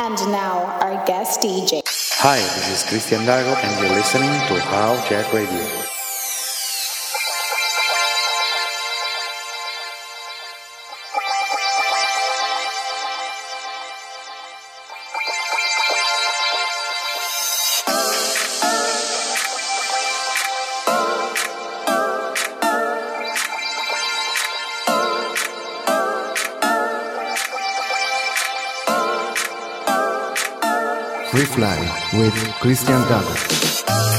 And now, our guest DJ. Hi, this is Christian Dago, and you're listening to How Jack Radio. Fly with Christian Dago.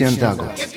Christian Dago.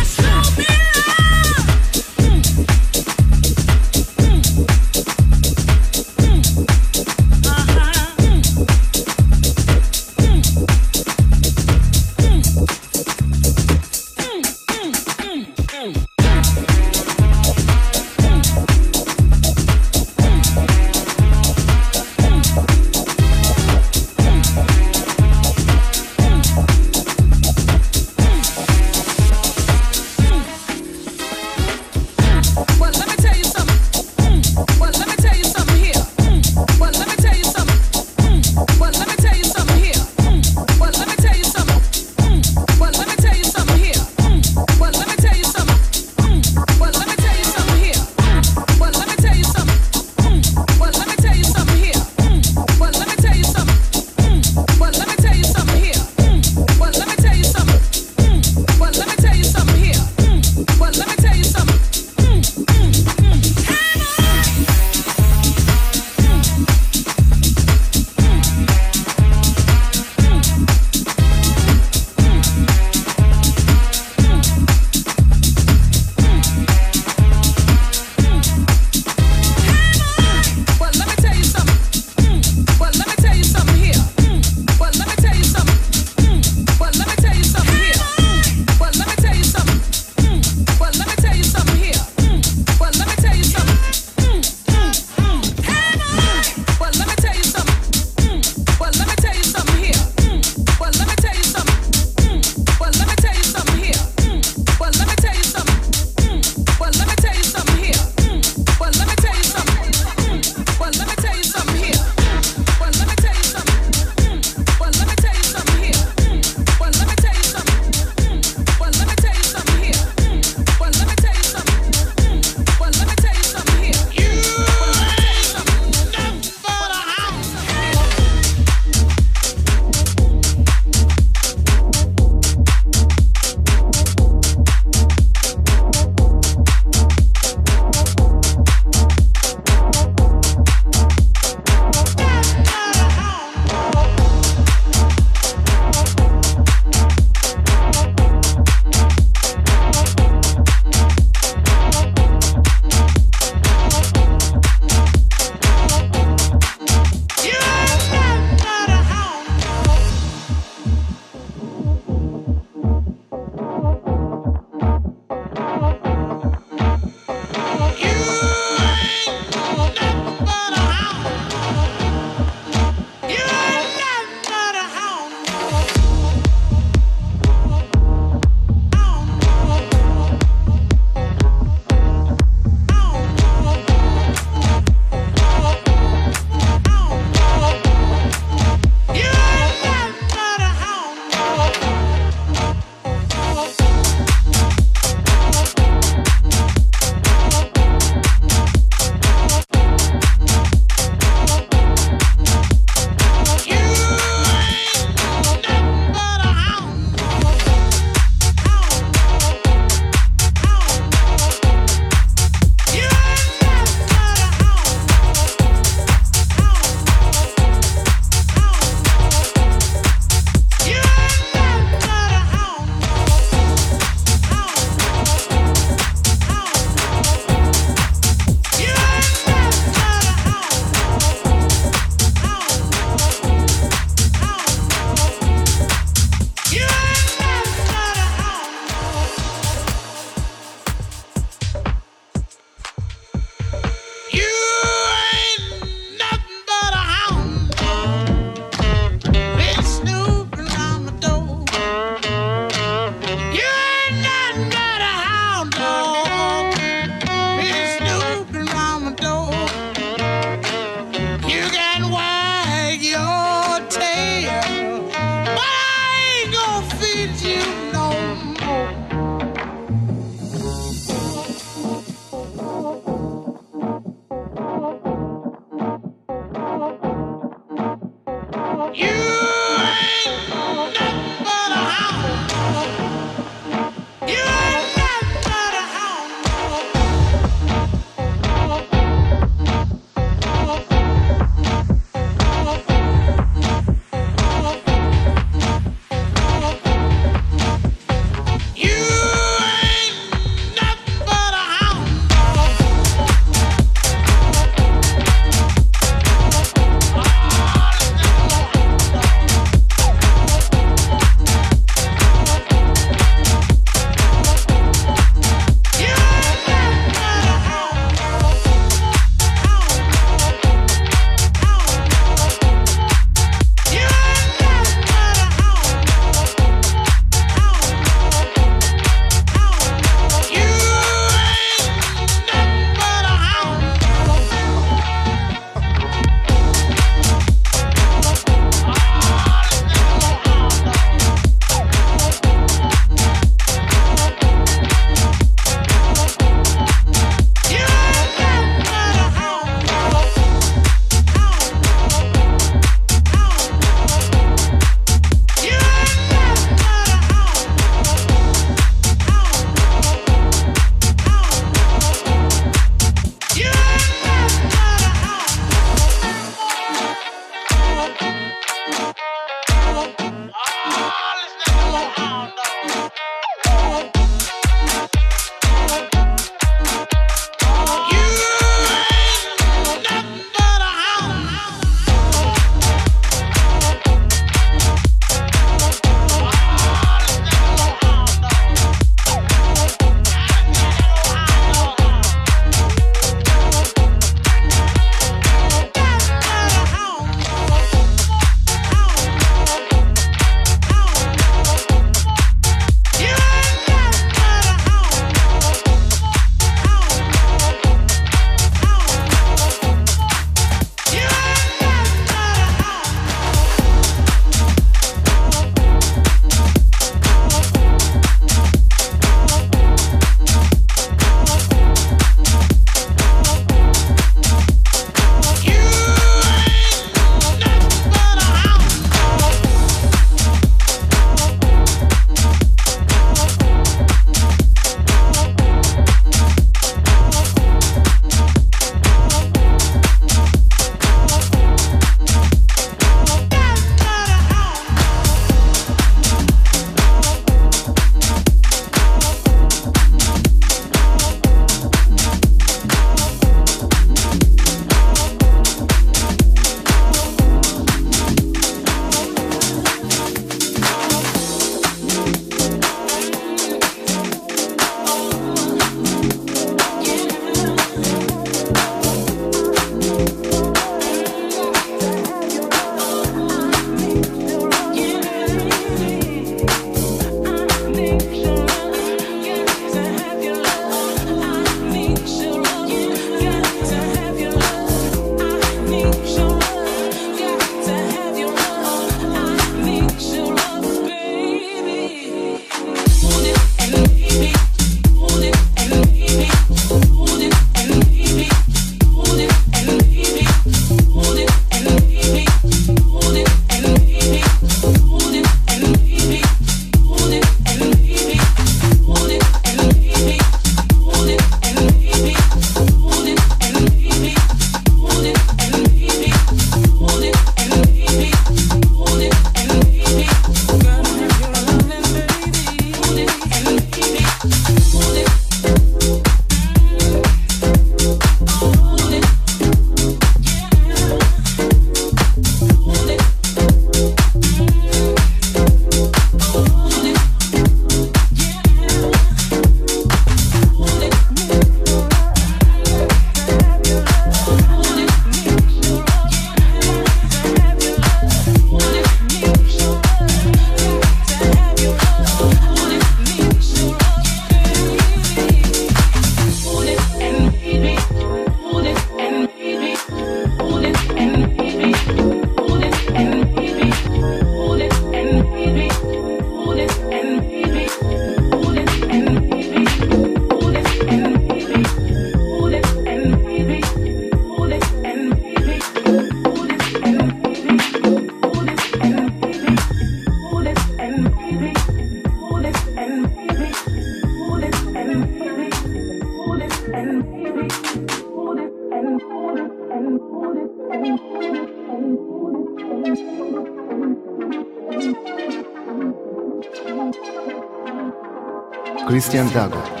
Christian Dago.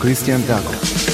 Christian Dago.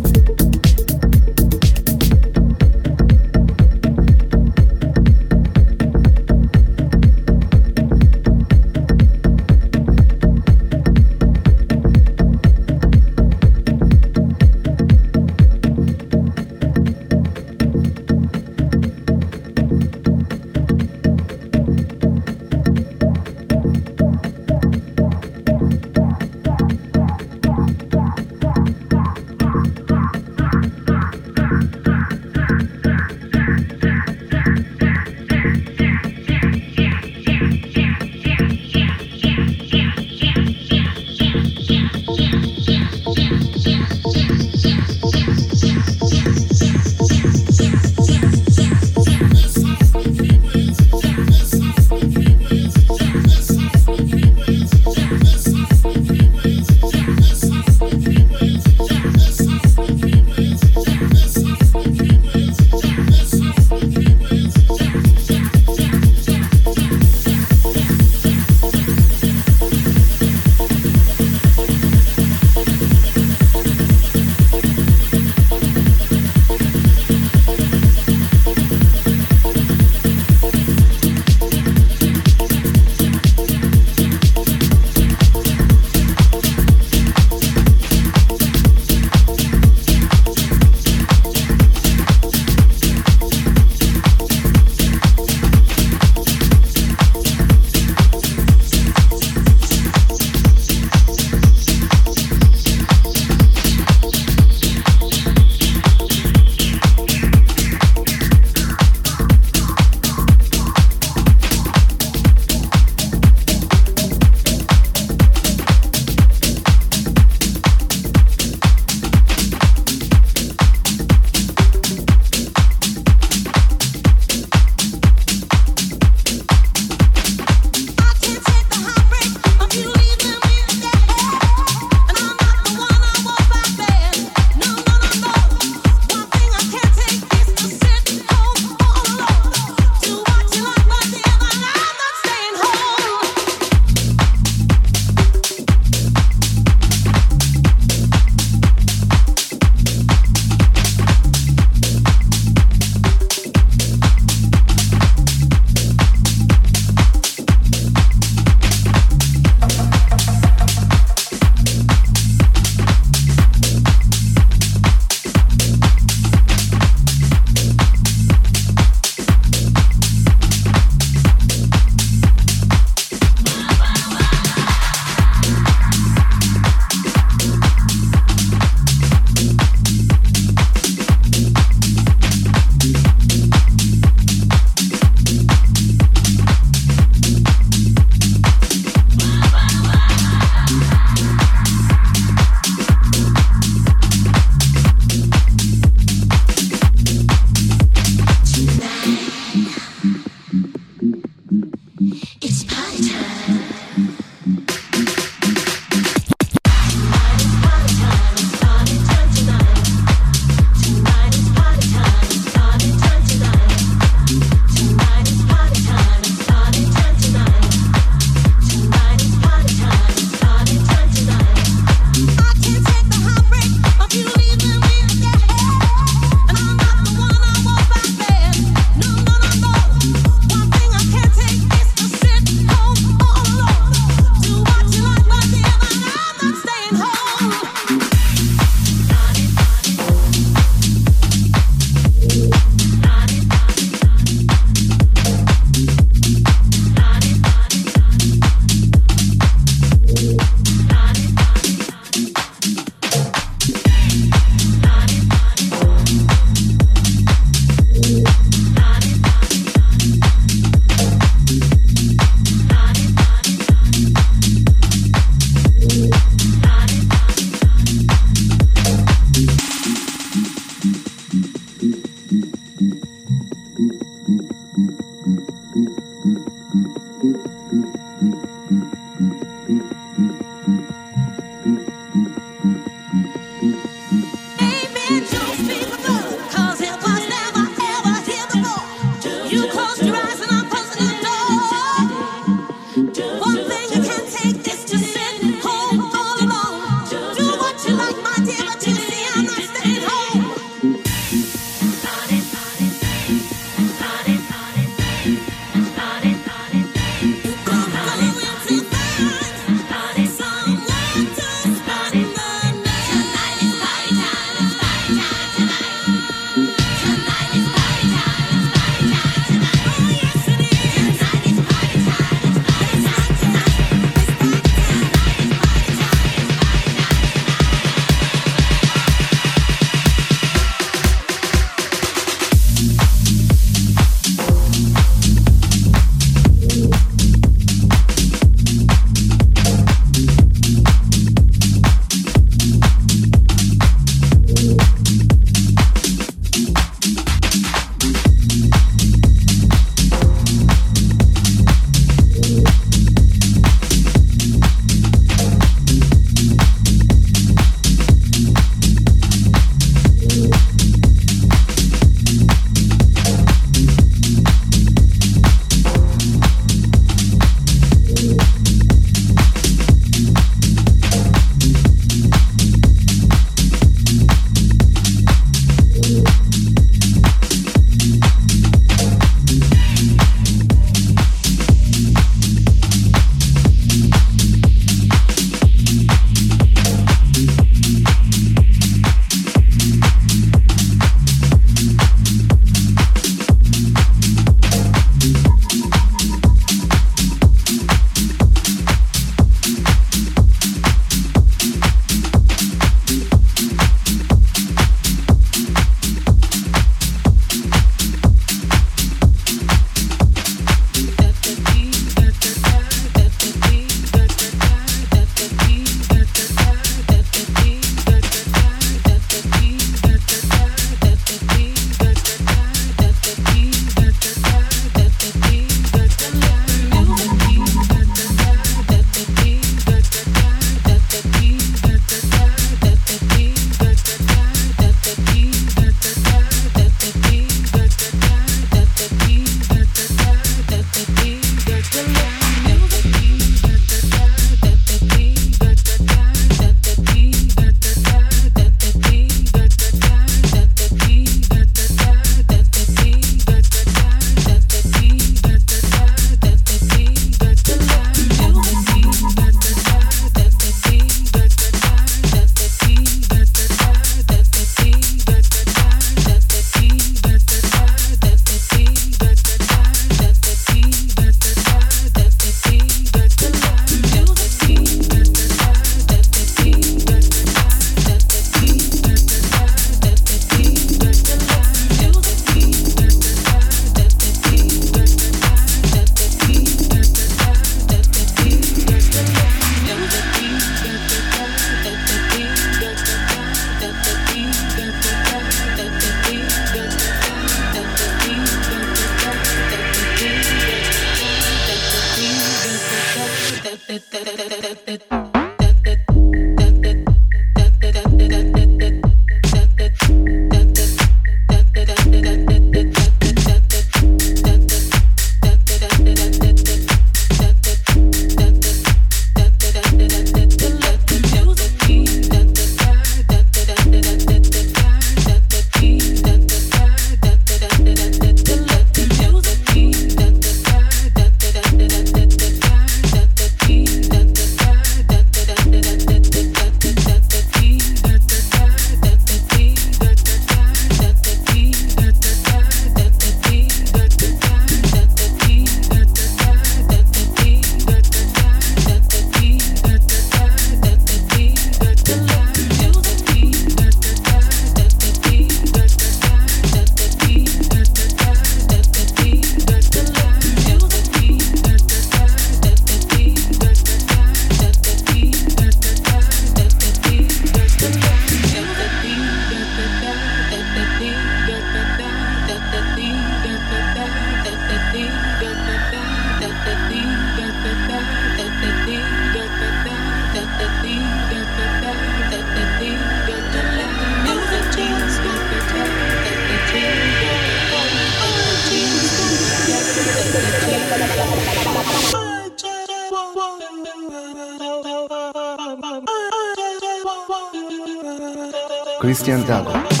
Christian Dago.